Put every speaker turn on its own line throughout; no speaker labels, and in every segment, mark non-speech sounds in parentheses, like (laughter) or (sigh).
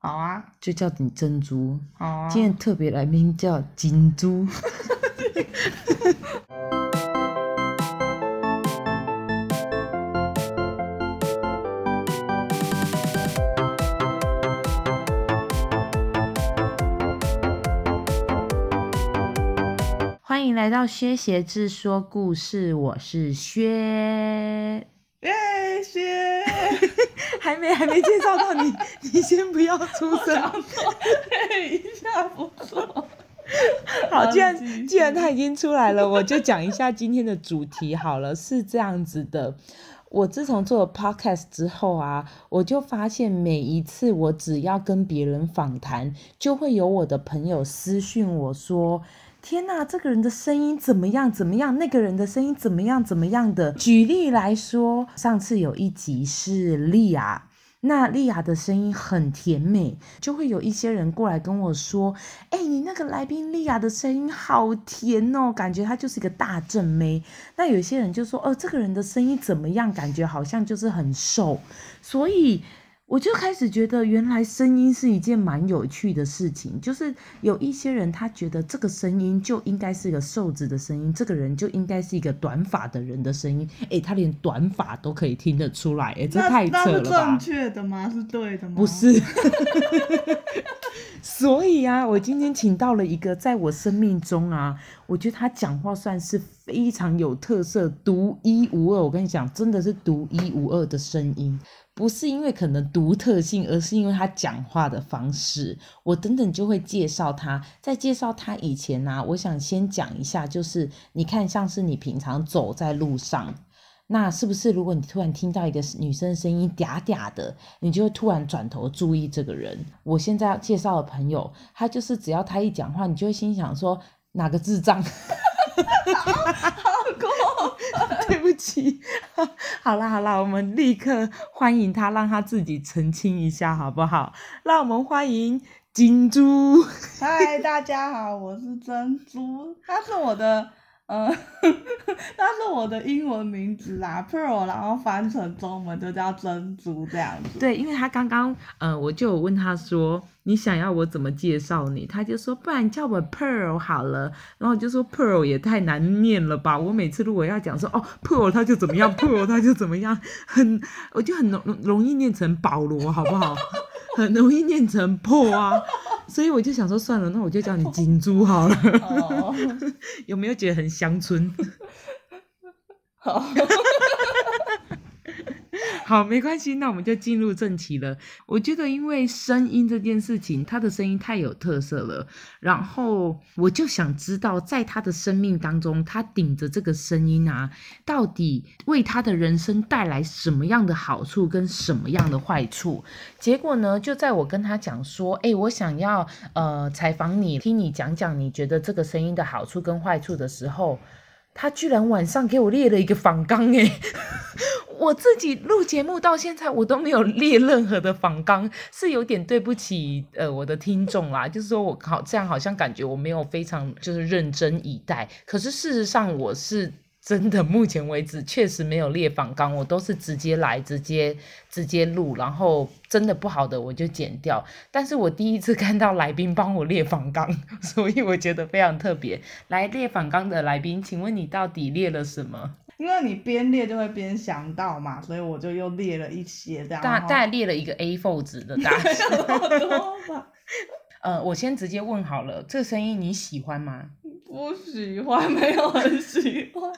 好啊，
就叫你珍珠。
好啊，
今天特别来宾叫金珠。欢迎来到薛鞋志说故事，我是薛。
耶，薛，(laughs)
还没还没介绍到你，(laughs) 你先不要出声。
嘿一下不错。
好，既然既然他已经出来了，我就讲一下今天的主题好了。是这样子的，我自从做了 podcast 之后啊，我就发现每一次我只要跟别人访谈，就会有我的朋友私讯我说。天呐，这个人的声音怎么样？怎么样？那个人的声音怎么样？怎么样的？举例来说，上次有一集是莉亚，那莉亚的声音很甜美，就会有一些人过来跟我说：“哎，你那个来宾莉亚的声音好甜哦，感觉她就是一个大正妹。”那有些人就说：“哦，这个人的声音怎么样？感觉好像就是很瘦。”所以。我就开始觉得，原来声音是一件蛮有趣的事情。就是有一些人，他觉得这个声音就应该是一个瘦子的声音，这个人就应该是一个短发的人的声音。诶，他连短发都可以听得出来，诶，这太扯了吧？
正确的吗？是对的吗？
不是。(laughs) 所以啊，我今天请到了一个，在我生命中啊，我觉得他讲话算是非常有特色、独一无二。我跟你讲，真的是独一无二的声音。不是因为可能独特性，而是因为他讲话的方式。我等等就会介绍他。在介绍他以前呢、我想先讲一下，就是你看，像是你平常走在路上，那是不是如果你突然听到一个女生声音嗲嗲的，你就会突然转头注意这个人？我现在要介绍的朋友，他就是只要他一讲话，你就会心想说哪个智障？(laughs) 对不起，好啦好啦，我们立刻欢迎他，让他自己澄清一下好不好？让我们欢迎金珠。
嗨，大家好，我是珍珠，他是我的。呃，(laughs) 那是我的英文名字啦，Pearl，然后翻成中文就叫珍珠这样子。
对，因为他刚刚，呃，我就问他说，你想要我怎么介绍你？他就说，不然叫我 Pearl 好了。然后我就说，Pearl 也太难念了吧？我每次如果要讲说，哦，Pearl 他就怎么样，Pearl 他就怎么样，很，我就很容容易念成保罗，好不好？很容易念成破啊。所以我就想说算了，那我就叫你金珠好了。Oh. (laughs) 有没有觉得很乡村？(laughs) 好，(laughs) 好，没关系，那我们就进入正题了。我觉得，因为声音这件事情，他的声音太有特色了，然后我就想知道，在他的生命当中，他顶着这个声音啊，到底为他的人生带来什么样的好处跟什么样的坏处？结果呢，就在我跟他讲说，哎，我想要呃采访你，听你讲讲你觉得这个声音的好处跟坏处的时候，他居然晚上给我列了一个访纲，哎，我自己录节目到现在，我都没有列任何的访纲，是有点对不起呃我的听众啦，就是说我好这样好像感觉我没有非常就是认真以待，可是事实上我是。真的，目前为止确实没有列访纲，我都是直接来，直接直接录，然后真的不好的我就剪掉。但是我第一次看到来宾帮我列访纲，(laughs) 所以我觉得非常特别。来列访纲的来宾，请问你到底列了什么？
因为你边列就会边想到嘛，所以我就又列了一些这样。
大大概列了一个 A4 纸的大小。(laughs) 呃，我先直接问好了，这声音你喜欢吗？
不喜欢，(laughs) 没有很喜欢。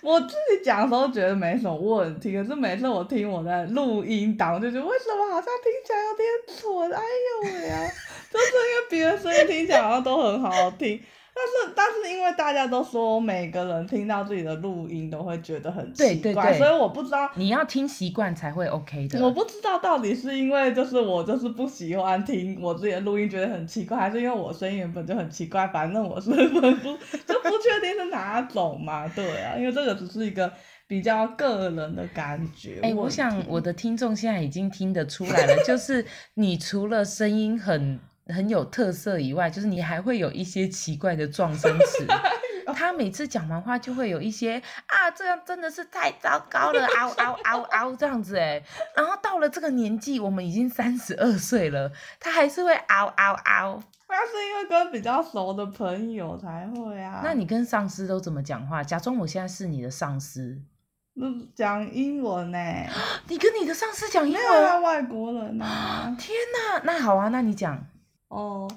我自己讲的时候觉得没什么问题，可是每次我听我的录音档，就觉得为什么好像听起来有点蠢？哎呦喂呀，(laughs) 就是因为别的声音听起来好像都很好听。但是，但是因为大家都说每个人听到自己的录音都会觉得很奇怪，对对对，所以我不知道
你要听习惯才会 OK 的。
我不知道到底是因为就是我就是不喜欢听我自己的录音觉得很奇怪，还是因为我声音原本就很奇怪，反正我是不不 (laughs) 就不确定是哪种嘛。对啊，因为这个只是一个比较个人的感觉。
哎、欸，我想我的听众现在已经听得出来了，就是你除了声音很。很有特色以外，就是你还会有一些奇怪的撞声词。(laughs) 他每次讲完话就会有一些啊，这样真的是太糟糕了，嗷嗷嗷嗷这样子哎。然后到了这个年纪，我们已经三十二岁了，他还是会嗷嗷嗷。
那是因为跟比较熟的朋友才会啊。
那你跟上司都怎么讲话？假装我现在是你的上司。
讲英文呢？
你跟你的上司讲英文？
外国人啊。
天哪，那好啊，那你讲。
哦，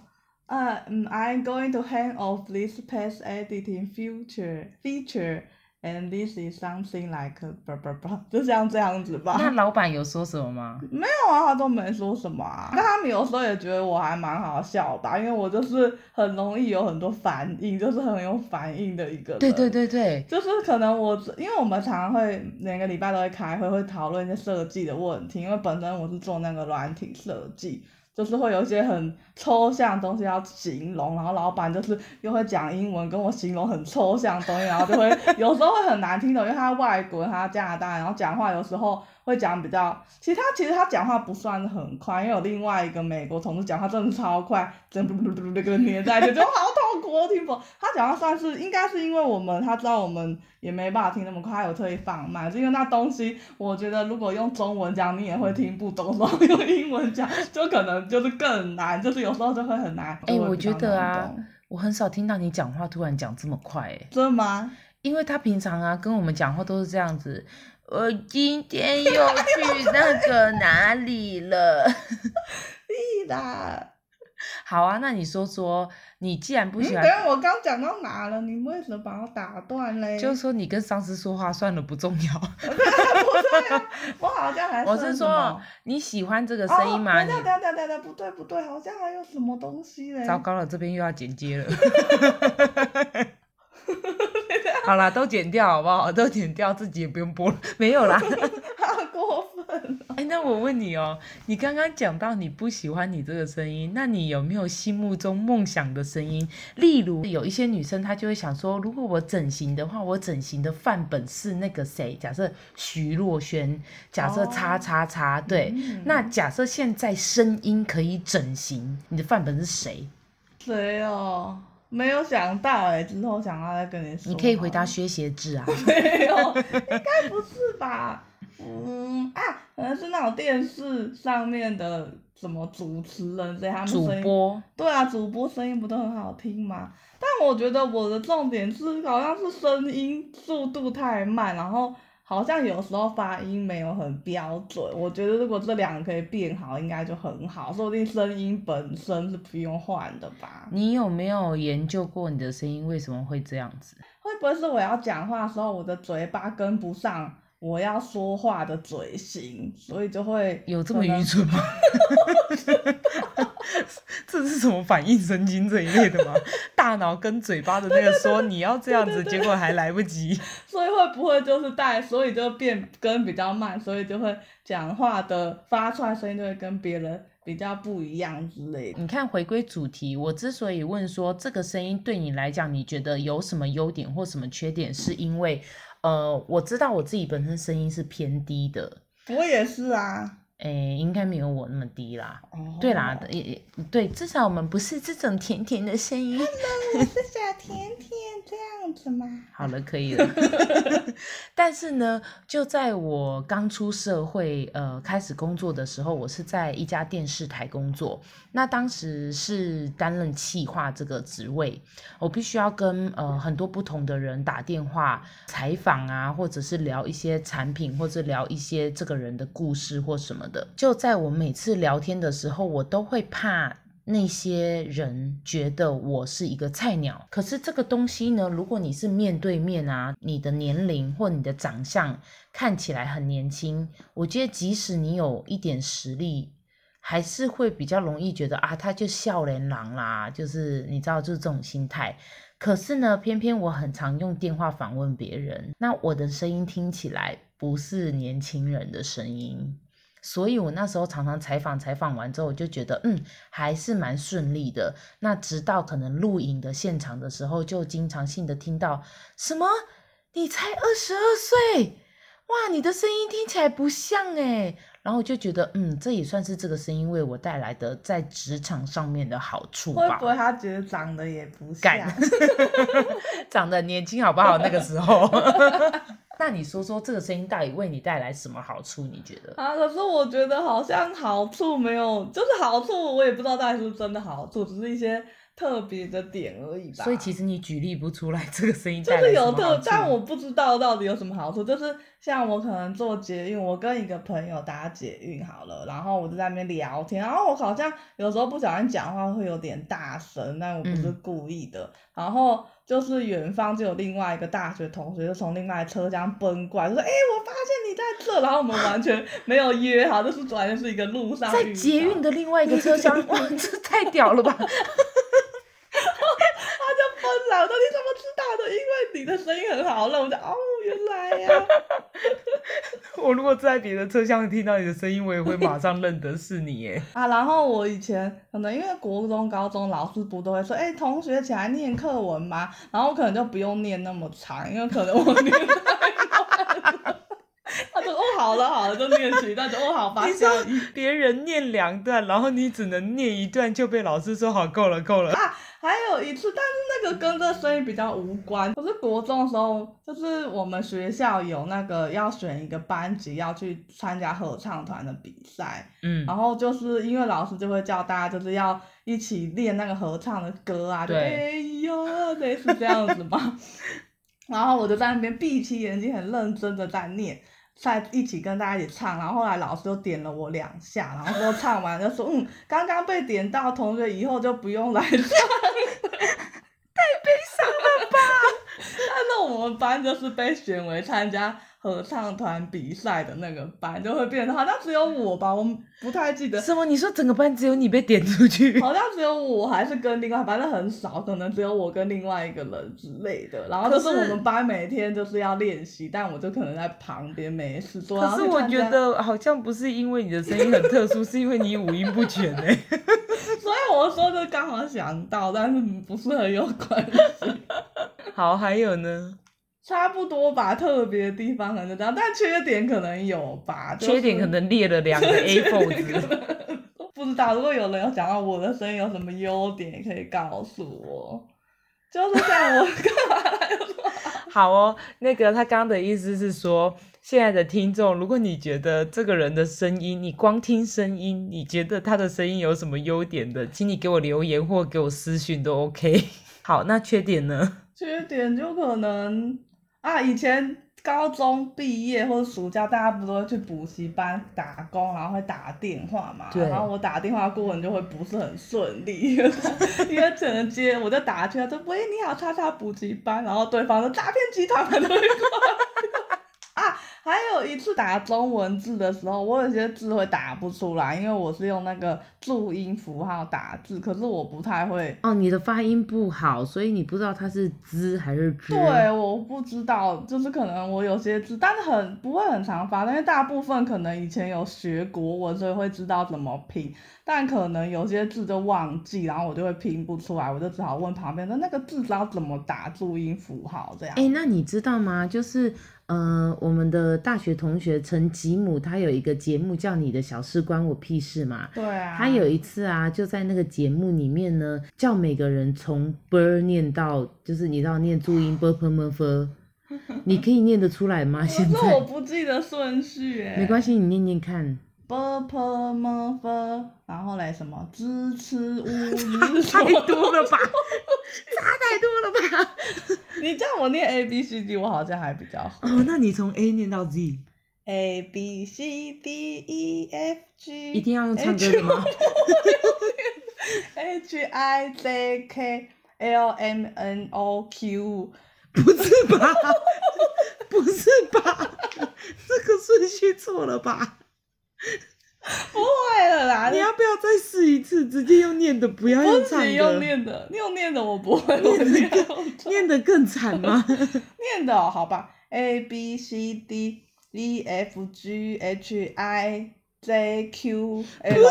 呃，I'm going to hang off this past editing future feature。And this is something like 不不不，就像这样子吧。
那老板有说什么吗？(laughs)
没有啊，他都没说什么啊。那他们有时候也觉得我还蛮好笑吧，因为我就是很容易有很多反应，就是很有反应的一个人。
对对对对，
就是可能我，因为我们常常会每个礼拜都会开会，会讨论一些设计的问题，因为本身我是做那个软体设计。就是会有一些很抽象的东西要形容，然后老板就是又会讲英文跟我形容很抽象的东西，然后就会有时候会很难听懂，因为他外国，他加拿大，然后讲话有时候会讲比较，其实他其实他讲话不算很快，因为有另外一个美国同事讲话真的超快，真嘟嘟嘟嘟跟黏在一起，就好痛苦，我听不懂。他讲话算是应该是因为我们他知道我们也没办法听那么快，他有特意放慢，就因为那东西我觉得如果用中文讲你也会听不懂，然后用英文讲就可能。就是更难，就是有时候就会很难。哎、
欸，我觉得啊，我很少听到你讲话突然讲这么快，哎，
真的吗？
因为他平常啊跟我们讲话都是这样子。我今天又去那个哪里了？(laughs)
屁啦！
好啊，那你说说，你既然不喜欢，
嗯、等下我刚讲到哪了？你为什么把我打断嘞？
就是说你跟上司说话算了，不重要。
不对啊，我好像还是。
我是说你喜欢这个声音吗？
等下等下等，不对不对，好像还有什么东西嘞。
糟糕了，这边又要剪接了。好啦，都剪掉好不好？都剪掉，自己也不用播了。(laughs) 没有啦，(laughs)
好过分。
哎、欸，那我问你哦、喔，你刚刚讲到你不喜欢你这个声音，那你有没有心目中梦想的声音？例如有一些女生她就会想说，如果我整形的话，我整形的范本是那个谁？假设徐若瑄，假设叉叉叉，对。嗯、那假设现在声音可以整形，你的范本是谁？
谁哦？没有想到哎、欸，之后想到再跟你说。
你可以回答薛协志啊。(laughs)
没有，应该不是吧？嗯啊，可能是那种电视上面的什么主持人，所以他们声音。主播。对啊，主播声音不都很好听吗？但我觉得我的重点是，好像是声音速度太慢，然后。好像有时候发音没有很标准，我觉得如果这两个可以变好，应该就很好。说不定声音本身是不用换的吧？
你有没有研究过你的声音为什么会这样子？
会不会是我要讲话的时候，我的嘴巴跟不上？我要说话的嘴型，所以就会
有这么愚蠢吗？(laughs) 这是什么反应神经这一类的吗？(laughs) 大脑跟嘴巴的那个说你要这样子，结果还来不及。(laughs)
所以会不会就是带，所以就变跟比较慢，所以就会讲话的发出来声音就会跟别人比较不一样之类的。
你看，回归主题，我之所以问说这个声音对你来讲，你觉得有什么优点或什么缺点，是因为。呃，我知道我自己本身声音是偏低的，
我也是啊。
诶、欸，应该没有我那么低啦。哦、对啦，也也对，至少我们不是这种甜甜的声音。
Hello，我是小甜甜，这样子吗？
好了，可以了。(laughs) 但是呢，就在我刚出社会，呃，开始工作的时候，我是在一家电视台工作。那当时是担任企划这个职位，我必须要跟呃很多不同的人打电话采访啊，或者是聊一些产品，或者聊一些这个人的故事或什么的。就在我每次聊天的时候，我都会怕那些人觉得我是一个菜鸟。可是这个东西呢，如果你是面对面啊，你的年龄或你的长相看起来很年轻，我觉得即使你有一点实力，还是会比较容易觉得啊，他就笑脸郎啦，就是你知道，就是这种心态。可是呢，偏偏我很常用电话访问别人，那我的声音听起来不是年轻人的声音。所以我那时候常常采访，采访完之后我就觉得，嗯，还是蛮顺利的。那直到可能录影的现场的时候，就经常性的听到什么，你才二十二岁，哇，你的声音听起来不像诶，然后我就觉得，嗯，这也算是这个声音为我带来的在职场上面的好处吧。
会不会他觉得长得也不像？(laughs)
长得年轻好不好？那个时候。那你说说这个声音到底为你带来什么好处？你觉得？
啊，可是我觉得好像好处没有，就是好处我也不知道到底是不是真的好处，只是一些。特别的点而已吧，
所以其实你举例不出来这个声音
就是有特，但我不知道到底有什么好处。就是像我可能做捷运，我跟一个朋友搭捷运好了，然后我就在那边聊天，然后我好像有时候不小心讲话会有点大声，但我不是故意的。嗯、然后就是远方就有另外一个大学同学就从另外车厢奔过来，就说：“哎、欸，我发现你在这。”然后我们完全 (laughs) 没有约好，就是完全是一个路上
在捷运的另外一个车厢，(laughs) 哇，这太屌了吧！(laughs)
老的，你怎么知道的？因为你的声音很好，那我就哦，原来呀、啊。(laughs)
我如果在别的车厢听到你的声音，我也会马上认得是你耶。(laughs)
啊，然后我以前可能因为国中、高中老师不都会说，哎、欸，同学起来念课文嘛？然后我可能就不用念那么长，因为可能我 (laughs) 好了好了，就念起，但是哦，好吧。
别人念两段，然后你只能念一段，就被老师说好够了够了。啊
还有一次，但是那个跟这声音比较无关。可是国中的时候，就是我们学校有那个要选一个班级要去参加合唱团的比赛，嗯，然后就是因为老师就会叫大家就是要一起练那个合唱的歌啊，对，哎呀，类似这样子嘛。(laughs) 然后我就在那边闭起眼睛，很认真的在念。在一起跟大家一起唱，然后后来老师就点了我两下，然后说唱完就说，嗯，刚刚被点到同学以后就不用来唱，(laughs) 太悲
伤了吧？
那 (laughs) 那我们班就是被选为参加。合唱团比赛的那个班就会变成好像只有我吧，我不太记得。
什么？你说整个班只有你被点出去？
好像只有我，还是跟另外，反正很少，可能只有我跟另外一个人之类的。然后就是我们班每天就是要练习，但我就可能在旁边没事做。
可是我觉得好像不是因为你的声音很特殊，(laughs) 是因为你五音不全哎。(laughs)
所以我说就刚好想到，但是不是很有关系。
好，还有呢？
差不多吧，特别的地方可能这样，但缺点可能有吧。就是、
缺点可能列了两个 (laughs) A4 纸。(laughs)
不知道，如果有人要讲到我的声音有什么优点，也可以告诉我。就是像我干嘛来说？(laughs)
好哦，那个他刚刚的意思是说，现在的听众，如果你觉得这个人的声音，你光听声音，你觉得他的声音有什么优点的，请你给我留言或给我私讯都 OK。好，那缺点呢？
缺点就可能。啊，以前高中毕业或者暑假，大家不都会去补习班打工，然后会打电话嘛？然后我打电话过程就会不是很顺利，(laughs) 因为可能接我就打去，他说：“喂，你好，叉叉补习班。”然后对方说：“诈骗集团的。”还有一次打中文字的时候，我有些字会打不出来，因为我是用那个注音符号打字，可是我不太会。
哦，你的发音不好，所以你不知道它是滋还是知。
对，我不知道，就是可能我有些字，但是很不会很常发，因为大部分可能以前有学国文，所以会知道怎么拼，但可能有些字就忘记，然后我就会拼不出来，我就只好问旁边的那个字知道怎么打注音符号这样。
哎，那你知道吗？就是。呃，我们的大学同学陈吉姆，他有一个节目叫《你的小事关我屁事》嘛。
对啊。
他有一次啊，就在那个节目里面呢，叫每个人从 b r 念到，就是你知道念注音 b p m f，你可以念得出来吗？(laughs) 现在？
那我不记得顺序。
没关系，你念念看。
b u r p l e m u 然后来什么支持乌 (laughs)
云，(laughs) 太多了吧，差太多了吧？
你叫我念 A B C D，我好像还比较好。
哦，那你从 A 念到
Z，A B C D E F G，
一定要用唱歌的吗？(laughs)
H I J K L M N O Q，
不是吧？不是吧？这个顺序错了吧？
不会了啦！(laughs)
你要不要再试一次？直接用念的，不要用唱的。
用念的，用念的我不会。
念的念的更惨吗？
念的哦，好吧。A B C D E F G H I J Q L。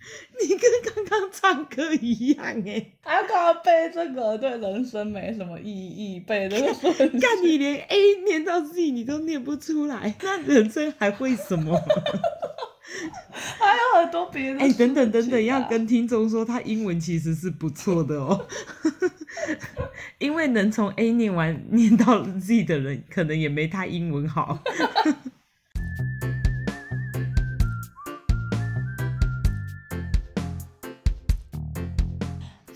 (laughs)
你跟刚刚唱歌一样哎，
还要刚刚背这个？对人生没什么意义，背这个顺。
干你连 A 念到 Z 你都念不出来，那人生还会什么？(laughs)
还有很多别的。哎、
欸，等等等等，要跟听众说，他英文其实是不错的哦。(laughs) 因为能从 A 念完念到 Z 的人，可能也没他英文好。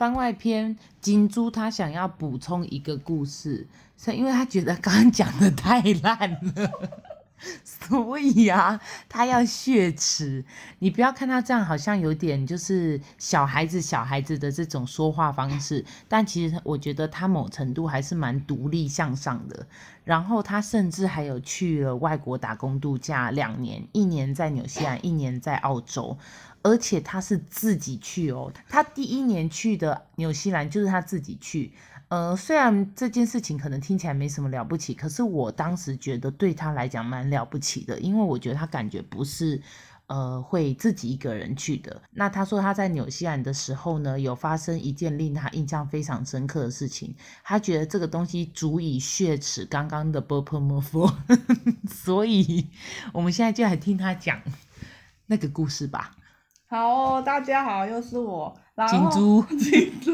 番外篇，金珠他想要补充一个故事，是因为他觉得刚刚讲的太烂了。所以啊，他要血耻。你不要看他这样，好像有点就是小孩子、小孩子的这种说话方式，但其实我觉得他某程度还是蛮独立向上的。然后他甚至还有去了外国打工度假两年，一年在纽西兰，一年在澳洲，而且他是自己去哦。他第一年去的纽西兰就是他自己去。呃，虽然这件事情可能听起来没什么了不起，可是我当时觉得对他来讲蛮了不起的，因为我觉得他感觉不是呃会自己一个人去的。那他说他在纽西兰的时候呢，有发生一件令他印象非常深刻的事情，他觉得这个东西足以血耻刚刚的 bopomofo，(laughs) 所以我们现在就来听他讲那个故事吧。
好哦，大家好，又是我，然后
金珠，(laughs)
金珠。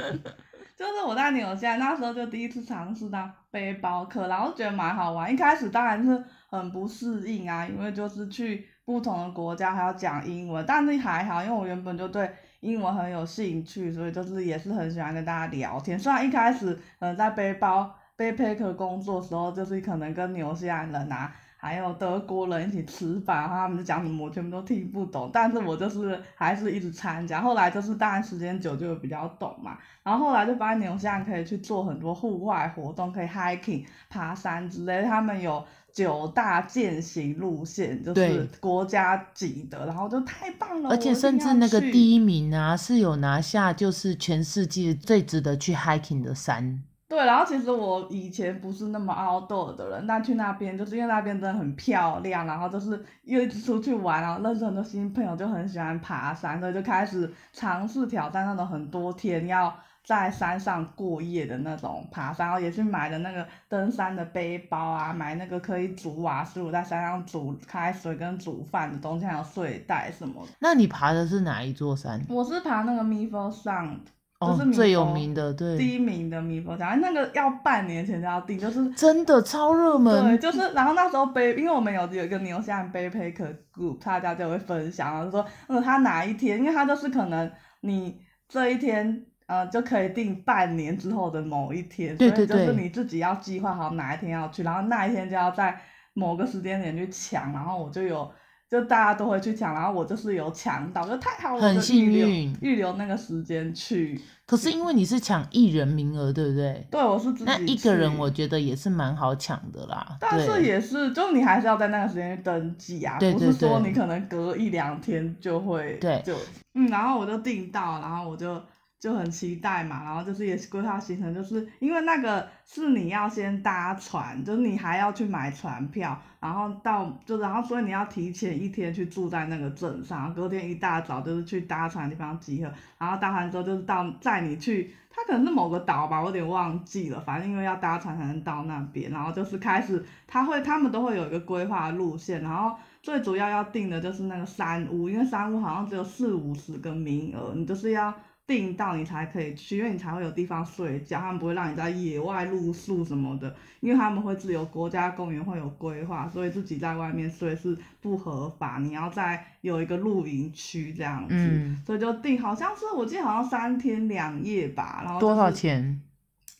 (laughs) 就是我在纽西兰那时候就第一次尝试当背包客，然后觉得蛮好玩。一开始当然是很不适应啊，因为就是去不同的国家还要讲英文，但是还好，因为我原本就对英文很有兴趣，所以就是也是很喜欢跟大家聊天。虽然一开始呃在背包背 backpacker 工作的时候，就是可能跟纽西兰人啊。还有德国人一起吃饭，然后他们就讲什么，我全部都听不懂。但是我就是还是一直参加。后来就是当然时间久就比较懂嘛。然后后来就发现纽西兰可以去做很多户外活动，可以 hiking 爬山之类。他们有九大健行路线，就是国家级的，然后就太棒了。
而且甚至那个第一名啊，是有拿下就是全世界最值得去 hiking 的山。
对，然后其实我以前不是那么 outdoor 的人，但去那边就是因为那边真的很漂亮，然后就是又一直出去玩，然后认识很多新朋友，就很喜欢爬山，所以就开始尝试挑战那种很多天要在山上过夜的那种爬山，然后也去买了那个登山的背包啊，买那个可以煮瓦斯炉在山上煮开水跟煮饭的东西，还有睡袋什么的。
那你爬的是哪一座山？
我是爬那个 Milford Sound。
哦、就是最有名的，对，
第一名的米佛奖，那个要半年前就要订，就是
真的超热门。
对，就是然后那时候背，因为我们有有一个纽西兰背包客 group，大家就会分享，然后说，嗯，他哪一天，因为他就是可能你这一天，呃，就可以订半年之后的某一天，
对对对，
所以就是你自己要计划好哪一天要去，然后那一天就要在某个时间点去抢，然后我就有。就大家都会去抢，然后我就是有抢到，就太好了，
很幸运，
预留那个时间去。
可是因为你是抢一人名额，对不对？
对，我是自己。
那一个人我觉得也是蛮好抢的啦。
但是也是，就你还是要在那个时间去登记啊，不是说你可能隔一两天就会。对。就嗯，然后我就订到，然后我就。就很期待嘛，然后就是也规划行程，就是因为那个是你要先搭船，就是你还要去买船票，然后到就然后所以你要提前一天去住在那个镇上，隔天一大早就是去搭船的地方集合，然后搭完之后就是到载你去，它可能是某个岛吧，我有点忘记了，反正因为要搭船才能到那边，然后就是开始他会他们都会有一个规划路线，然后最主要要订的就是那个山屋，因为山屋好像只有四五十个名额，你就是要。订到你才可以去，因为你才会有地方睡觉，他们不会让你在野外露宿什么的，因为他们会自由国家公园会有规划，所以自己在外面睡是不合法，你要在有一个露营区这样子，嗯、所以就订，好像是我记得好像三天两夜吧，然后、就是、
多少钱？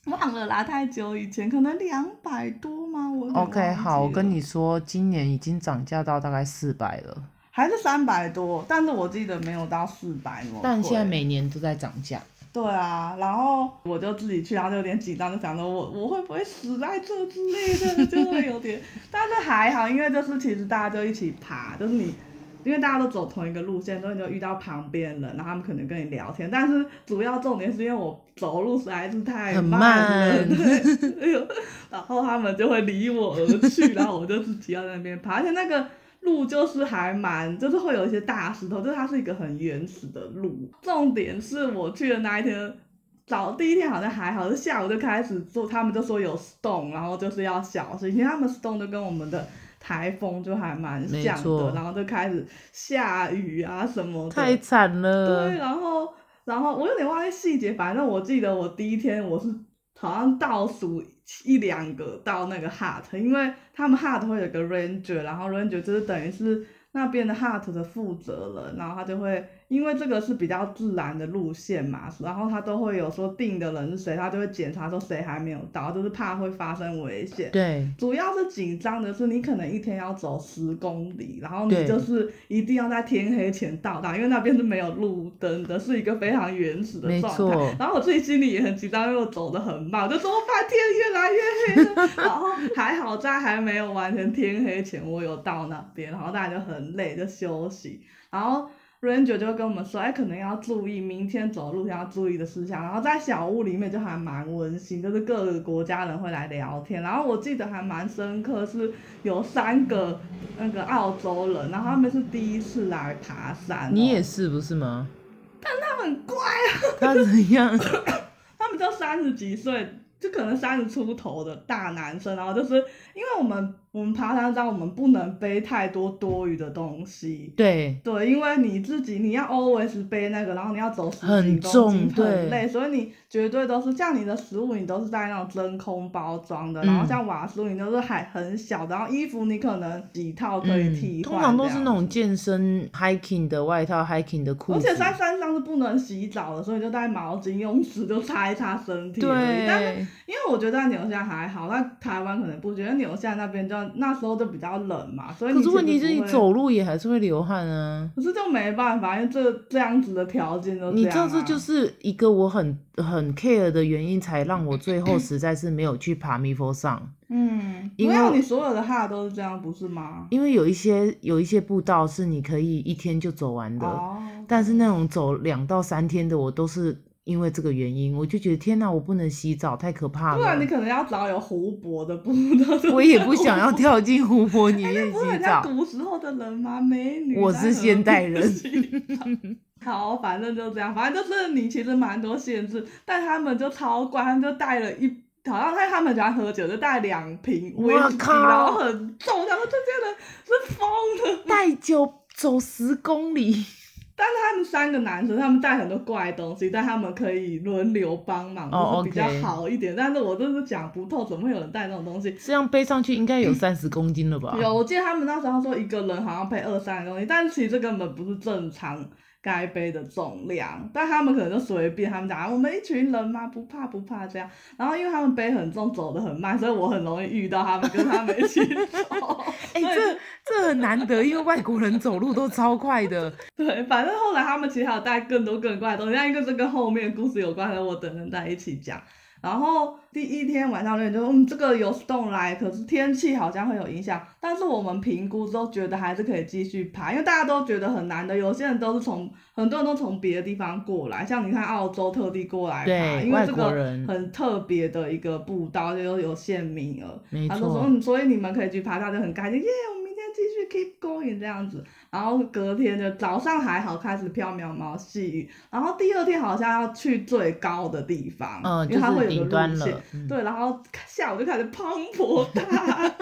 忘了啦，太久以前，可能两百多吗？我
OK，好，我跟你说，今年已经涨价到大概四百了。
还是三百多，但是我记得没有到四百。
但现在每年都在涨价。
对啊，然后我就自己去，然后就有点紧张，就想着我我会不会死在这之类的，就会有点。(laughs) 但是还好，因为就是其实大家就一起爬，就是你，因为大家都走同一个路线，所以你就遇到旁边人，然后他们可能跟你聊天。但是主要重点是因为我走路实在是太慢了，对，(laughs) 然后他们就会离我而去，然后我就自己要在那边爬，而且那个。路就是还蛮，就是会有一些大石头，就是它是一个很原始的路。重点是我去的那一天，早第一天好像还好，是下午就开始做，他们就说有 storm，然后就是要小心，因为他们 storm 就跟我们的台风就还蛮像的，然后就开始下雨啊什么的。
太惨了。
对，然后然后我有点忘记细节，反正我记得我第一天我是好像倒数一两个到那个 Hart，因为他们 Hart 会有个 ranger，然后 ranger 就是等于是那边的 Hart 的负责人，然后他就会。因为这个是比较自然的路线嘛，然后他都会有说定的人是谁，他就会检查说谁还没有到，就是怕会发生危险。
对，
主要是紧张的是你可能一天要走十公里，然后你就是一定要在天黑前到达，因为那边是没有路灯的，是一个非常原始的状态。没错。然后我自己心里也很紧张，因为我走得很慢，我就说我怕天越来越黑了。(laughs) 然后还好在还没有完全天黑前我有到那边，然后大家就很累就休息，然后。Ranger 就会跟我们说，哎，可能要注意明天走路要注意的事项。然后在小屋里面就还蛮温馨，就是各个国家人会来聊天。然后我记得还蛮深刻，是有三个那个澳洲人，然后他们是第一次来爬山。
你也是不是吗？
但他们很乖啊。
他怎样？(coughs)
他们就三十几岁。就可能三十出头的大男生，然后就是因为我们我们爬山上，我们不能背太多多余的东西。
对
对，因为你自己你要 always 背那个，然后你要走十几公斤，很
重，
很累，所以你绝对都是像你的食物，你都是在那种真空包装的，嗯、然后像瓦斯，你都是还很小，然后衣服你可能几套可以替换、嗯。通常
都是那种健身 hiking 的外套，hiking 的裤子。
而且在山上是不能洗澡的，所以就带毛巾，用纸就擦一擦身体。
对。
但是因为我觉得在纽西兰还好，那台湾可能不觉得，纽西兰那边就那时候就比较冷嘛，所以你
可是问题是你走路也还是会流汗啊。
可是就没办法，因为这这样子的条件都
这样、就是一个我很很 care 的原因，才让我最后实在是没有去爬密佛上。
嗯，因为你所有的哈都是这样，不是吗？
因为有一些有一些步道是你可以一天就走完的，哦、但是那种走两到三天的，我都是。因为这个原因，我就觉得天哪，我不能洗澡，太可怕了。不然
你可能要找有湖泊的步道。
我也不想要跳进湖泊里面洗澡。
欸、古时候的人吗？美女。
我是现代人。
好，反正就这样，反正就是你其实蛮多限制，但他们就超怪，他们就带了一，好像他他们喜欢喝酒，就带两瓶威士忌，靠然后很重，他们这些人是疯的。
带酒走十公里。
但是他们三个男生，他们带很多怪东西，但他们可以轮流帮忙，就是比较好一点。Oh, okay. 但是我真是讲不透，怎么会有人带那种东西？
这样背上去应该有三十公斤了吧？
有，我记得他们那时候说一个人好像背二三十公斤，但是其实这根本不是正常。该背的重量，但他们可能就随便，他们讲我们一群人嘛，不怕不怕这样。然后因为他们背很重，走得很慢，所以我很容易遇到他们，跟他们一起走。(laughs)
哎、欸，这这很难得，因为外国人走路都超快的。
对，反正后来他们其实还有带更多更怪的东西，但一个是跟后面故事有关的，我等人在一起讲。然后第一天晚上就嗯，这个有 storm 来，可是天气好像会有影响。但是我们评估之后觉得还是可以继续爬，因为大家都觉得很难的。有些人都是从很多人都从别的地方过来，像你看澳洲特地过来爬，
对
因为这个很特别的一个步道，就有限名
额。
他就说嗯，所以你们可以去爬，他就很开心耶。Keep going 这样子，然后隔天就早上还好，开始飘渺毛细雨，然后第二天好像要去最高的地方，
嗯，
因为它会有个路线，
嗯、
对，然后下午就开始滂沱大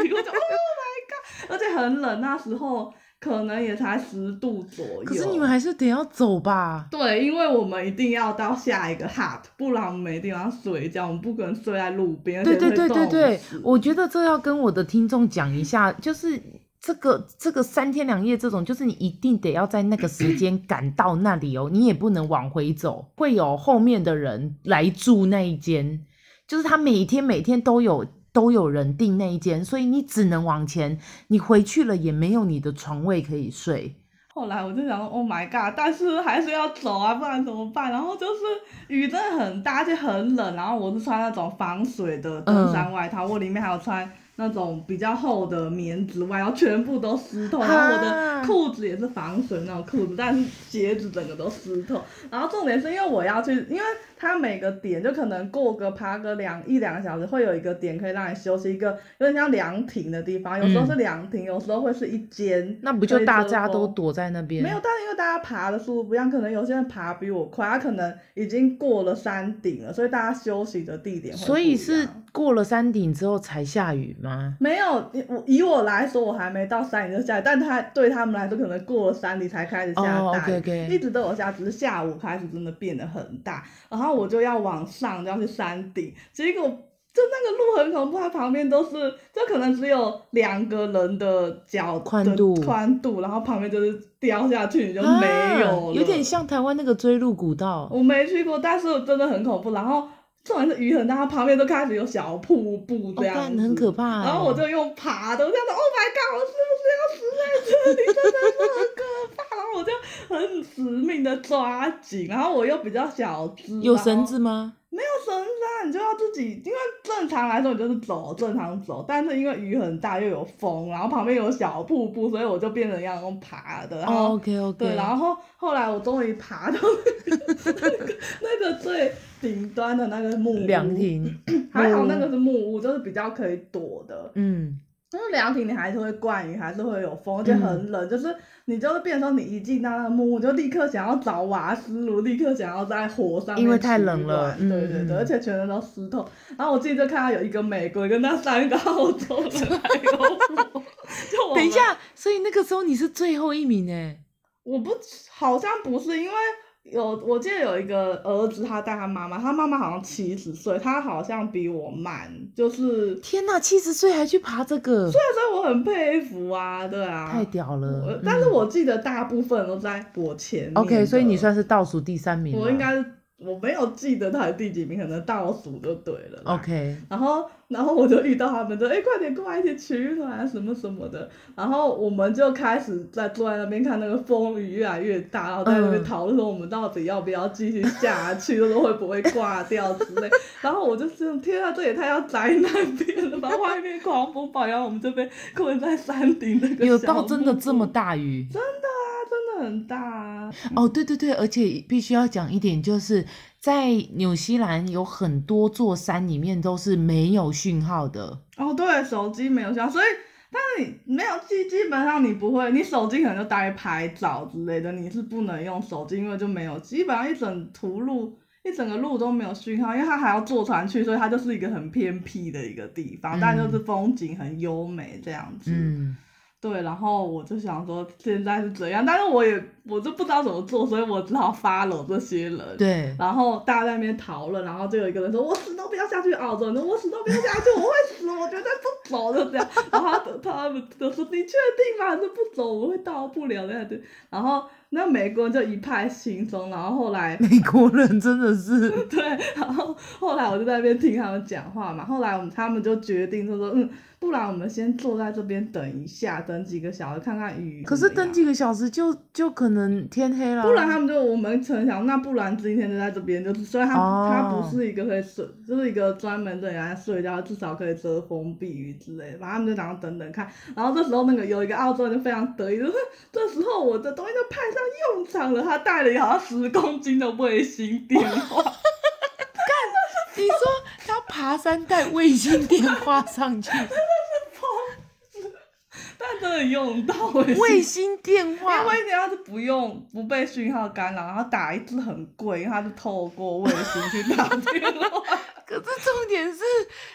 雨，我就 Oh my God，而且很冷，那时候可能也才十度左右。
可是你们还是得要走吧？
对，因为我们一定要到下一个 hut，不然我们没地方睡觉，我们不可能睡在路边。
对对对对对，我觉得这要跟我的听众讲一下，就是。这个这个三天两夜这种，就是你一定得要在那个时间 (clears throat) 赶到那里哦，你也不能往回走，会有后面的人来住那一间，就是他每天每天都有都有人订那一间，所以你只能往前，你回去了也没有你的床位可以睡。
后来我就想说，Oh my god！但是还是要走啊，不然怎么办？然后就是雨真的很大，而且很冷，然后我是穿那种防水的登山外套，嗯、我里面还有穿。那种比较厚的棉质外套，全部都湿透，然后我的裤子也是防水那种裤子，但是鞋子整个都湿透。然后重点是因为我要去，因为它每个点就可能过个爬个两一两个小时，会有一个点可以让你休息，一个有点像凉亭的地方，有时候是凉亭，有时候会是一间。
那不就大家都躲在那边？
没有，但是因为大家爬的速度不一样，可能有些人爬比我快，他可能已经过了山顶了，所以大家休息的地点会。
所以是过了山顶之后才下雨吗？
没有，我以我来说，我还没到山顶就下雨，但他对他们来说，可能过了山顶才开始下大雨，oh, okay, okay. 一直都有下，只是下午开始真的变得很大，然后我就要往上，就要去山顶，结果就那个路很恐怖，它旁边都是，就可能只有两个人的脚宽度宽度，然后旁边就是掉下去你就没有了，啊，
有点像台湾那个追鹿古道，
我没去过，但是真的很恐怖，然后。重点是雨很大，它旁边都开始有小瀑布这样子，oh,
很可怕。
然后我就用爬的，我这样子，Oh my god，我是不是要死在这里？真的是很可怕。然后我就很死命的抓紧，然后我又比较小只。
有绳子吗？
没有绳子啊，你就要自己，因为正常来说你就是走，正常走。但是因为雨很大又有风，然后旁边有小瀑布，所以我就变成要用爬的。然后
oh, OK OK。
对，然后后来我终于爬到那个那个最。顶端的那个木屋，
凉亭，(clears throat)
还好那个是木屋，就是比较可以躲的。
嗯，
但是凉亭你还是会灌雨，还是会有风，而且很冷。嗯、就是你就是变成说，你一进到那个木屋，就立刻想要找瓦斯炉，立刻想要在火上面。
因为太冷了。
对对对，嗯、而且全身都湿透。然后我进去就看到有一个玫瑰跟那三个澳洲人还有就
等一下，所以那个时候你是最后一名哎？
我不，好像不是，因为。有，我记得有一个儿子，他带他妈妈，他妈妈好像七十岁，他好像比我慢，就是
天哪，七十岁还去爬这个，
所以说我很佩服啊，对啊，
太屌了。
但是我记得大部分都在我前面。
OK，所以你算是倒数第三名。
我应该是。我没有记得他第几名，可能倒数就对了。
OK，
然后然后我就遇到他们，就哎快点过来一起取暖啊什么什么的。然后我们就开始在坐在那边看那个风雨越来越大，然后在那边讨论说我们到底要不要继续下去，就说会不会挂掉之类。(laughs) 然后我就这样，天啊，这也太要灾难片了吧！外面狂风暴，然后我们这边困在山顶那个。
有到真的这么大雨？
真的。很大啊！
哦，对对对，而且必须要讲一点，就是在纽西兰有很多座山里面都是没有讯号的。
哦，对，手机没有信号，所以但是你没有基基本上你不会，你手机可能就带拍照之类的，你是不能用手机，因为就没有，基本上一整途路一整个路都没有讯号，因为它还要坐船去，所以它就是一个很偏僻的一个地方，嗯、但就是风景很优美这样子。嗯。对，然后我就想说现在是怎样，但是我也我就不知道怎么做，所以我只好 follow 这些人。
对。
然后大家在那边讨论，然后就有一个人说：“我死都不要下去澳洲，我死都不要下去，我会死，我绝对不走。”就这样。然后他他们都说：“你确定吗？这不走我会到不了的。”对。然后那美国人就一派轻松，然后后来 (laughs)
美国人真的是
对，然后后来我就在那边听他们讲话嘛。后来我们他们就决定就说：“嗯。”不然我们先坐在这边等一下，等几个小时看看雨。
可是等几个小时就就可能天黑了。
不然他们就我们曾想，那不然今天就在这边，就是虽然它、哦、它不是一个可以睡，就是一个专门的人来睡觉，至少可以遮风避雨之类的。反正他们就打算等等看。然后这时候那个有一个澳洲人就非常得意，就是这时候我的东西就派上用场了。他带了好像十公斤的卫星电话。干，
你说他爬山带卫星电话上去？
但真的用到
卫星电话，
因为你要是不用不被讯号干扰，然后打一次很贵，因为它是透过卫星去打电话。(laughs)
可是重点是，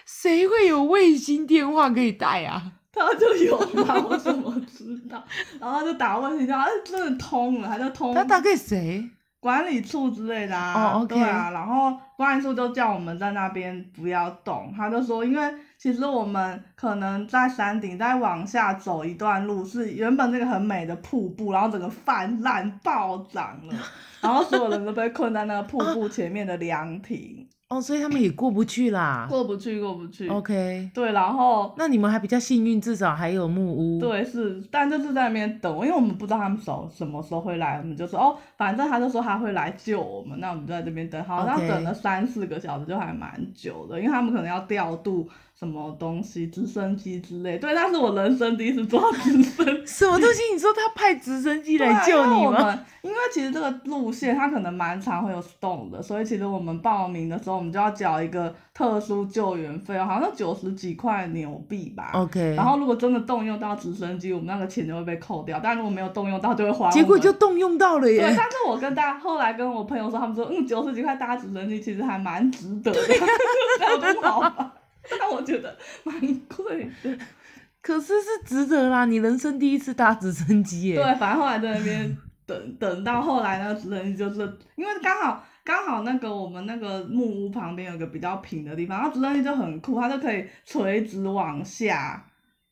谁会有卫星电话可以带啊？
他就有吗，我怎么知道？然后就打卫星电话，哎，真的通了，他就通。
他打给谁？
管理处之类的啊。对啊，然后管理处就叫我们在那边不要动，他就说，因为。其实我们可能在山顶再往下走一段路，是原本那个很美的瀑布，然后整个泛滥暴涨了，(laughs) 然后所有人都被困在那个瀑布前面的凉亭。
哦，所以他们也过不去啦。
过不去，过不去。
OK。
对，然后
那你们还比较幸运，至少还有木屋。
对，是，但就是在那边等，因为我们不知道他们什什么时候会来，我们就说哦，反正他就说他会来救我们，那我们就在这边等，好像等了三四个小时，就还蛮久的，因为他们可能要调度。什么东西，直升机之类。对，那是我人生第一次坐直升机。(laughs)
什么东西？你说他派直升机来救你吗？
啊、因为其实这个路线它可能蛮长会有 storm 的，所以其实我们报名的时候，我们就要缴一个特殊救援费用，好像九十几块纽币吧。
OK。
然后如果真的动用到直升机，我们那个钱就会被扣掉；但如果没有动用到，就会花。
结果就动用到了耶。
对，但是我跟大家后来跟我朋友说，他们说，嗯，九十几块搭直升机其实还蛮值得的，(laughs) 觉得蛮贵的，
可是是值得啦！你人生第一次搭直升机耶。
对，反正后来在那边等等到后来那个直升机，就是因为刚好刚好那个我们那个木屋旁边有个比较平的地方，然后直升机就很酷，它就可以垂直往下。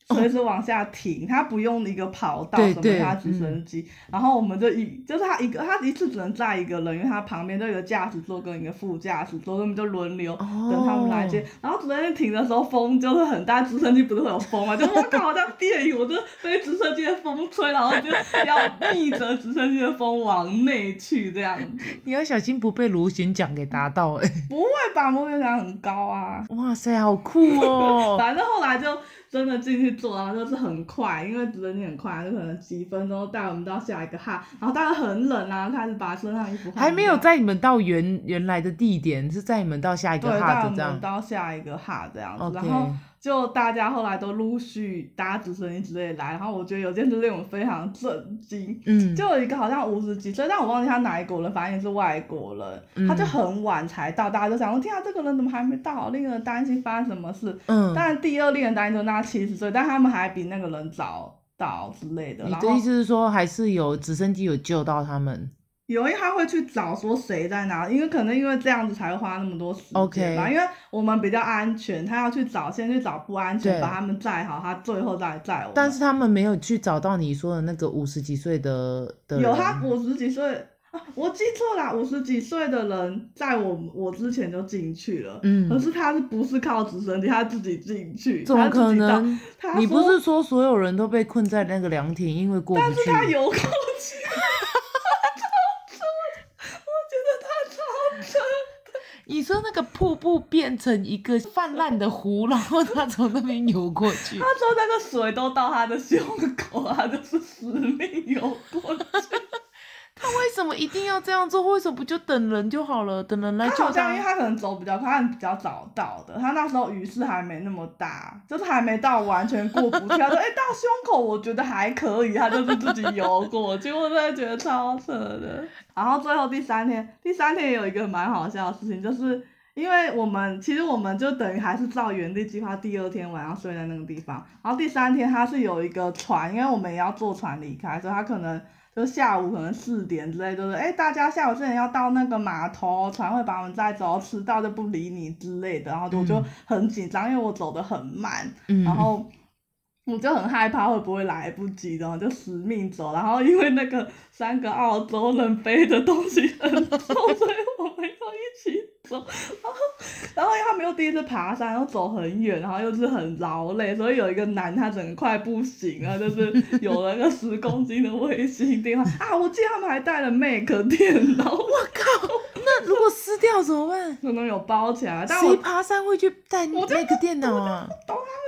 随时往下停，它不用一个跑道什么它直升机，然后我们就一就是它一个它一次只能载一个人，因为它旁边就有一个驾驶座跟一个副驾驶座，我们就轮流等他们来接。然后直升机停的时候风就是很大，直升机不是会有风嘛？(laughs) 就我靠，好像电影，我就被直升机的风吹，然后就要逆着直升机的风往内去这样。
你要小心不被螺旋桨给打到哎、欸。
不会吧？螺旋桨很高啊。
哇塞，好酷哦！(laughs)
反正后来就。真的进去坐，然后就是很快，因为直升机很快，就可能几分钟带我们到下一个哈，然后大家很冷啊，开始把身上衣服换。
还没有载你们到原原来的地点，是载你们到下一个哈，这样。
对，带我们到下一个哈这样子，然后。就大家后来都陆续搭直升机之类来，然后我觉得有件事令我非常震惊，嗯，就有一个好像五十几岁，但我忘记他哪一国人，反正也是外国人，嗯、他就很晚才到，大家都想说，天啊，这个人怎么还没到？令人担心发生什么事。嗯，但第二令人担心就是那七十岁，但他们还比那个人早到之类的。
你的意思是说，还是有直升机有救到他们？
有，因为他会去找说谁在哪，因为可能因为这样子才会花那么多时间吧。因为我们比较安全，他要去找，先去找不安全，把他们载好，他最后再载我。
但是他们没有去找到你说的那个五十几岁的的。
有他五十几岁啊，我记错了，五十几岁的人在我我之前就进去了。嗯。可是他是不是靠直升机，他自己进去？
怎么可能？你不是说所有人都被困在那个凉亭，因为过不去？
但是他有空
你说那个瀑布变成一个泛滥的湖，(laughs) 然后他从那边游过去。
他说那个水都到他的胸口，啊就是死命游过去。
他为什么一定要这样做？为什么不就等人就好了？等人来救他。
他好像因为他可能走比较快，他比较早到的。他那时候雨势还没那么大，就是还没到完全过不去。他说：“ (laughs) 哎、欸，到胸口我觉得还可以。”他就是自己游过结果真的觉得超扯的。然后最后第三天，第三天也有一个蛮好笑的事情，就是因为我们其实我们就等于还是照原地计划，第二天晚上睡在那个地方。然后第三天他是有一个船，因为我们也要坐船离开，所以他可能就下午可能四点之类，就是哎大家下午四点要到那个码头，船会把我们载走，迟到就不理你之类的。然后我就很紧张，因为我走得很慢，然后。我就很害怕会不会来不及，然后就死命走。然后因为那个三个澳洲人背的东西很重，(laughs) 所以我们要一起走。然后，然后他们又第一次爬山，又走很远，然后又是很劳累，所以有一个男他整个快不行了，就是有了个十公斤的卫星电话啊！我记得他们还带了 Mac 电脑。(laughs)
我靠！那如果撕掉怎么办？
可能有包起来。
谁爬山会去带那个电脑啊？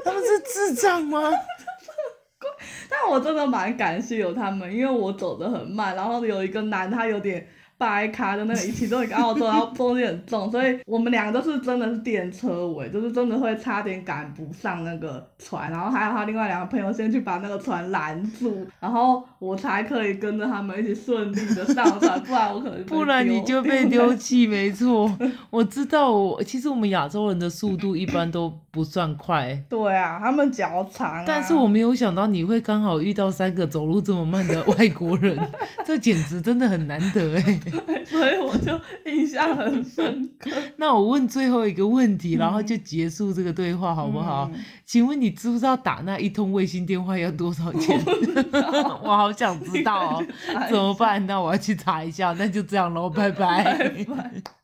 他们是智障吗？(laughs)
但我真的蛮感谢有他们，因为我走得很慢，然后有一个男，他有点。掰开的那个，其中一个澳洲，然后东西很重，所以我们两个都是真的是电车尾，就是真的会差点赶不上那个船，然后还有他另外两个朋友先去把那个船拦住，然后我才可以跟着他们一起顺利的上船，不然我可能
不然你就被丢弃，没错，(laughs) 我知道我其实我们亚洲人的速度一般都不算快，
对啊，他们脚长啊，
但是我没有想到你会刚好遇到三个走路这么慢的 (laughs) 外国人，这简直真的很难得哎。(laughs)
对，所以我就印象很深刻。
那我问最后一个问题，然后就结束这个对话，好不好？嗯、请问你知不知道打那一通卫星电话要多少钱？我，我好想知道哦。(laughs) 怎么办？那我要去查一下。那就这样喽，拜拜。拜拜。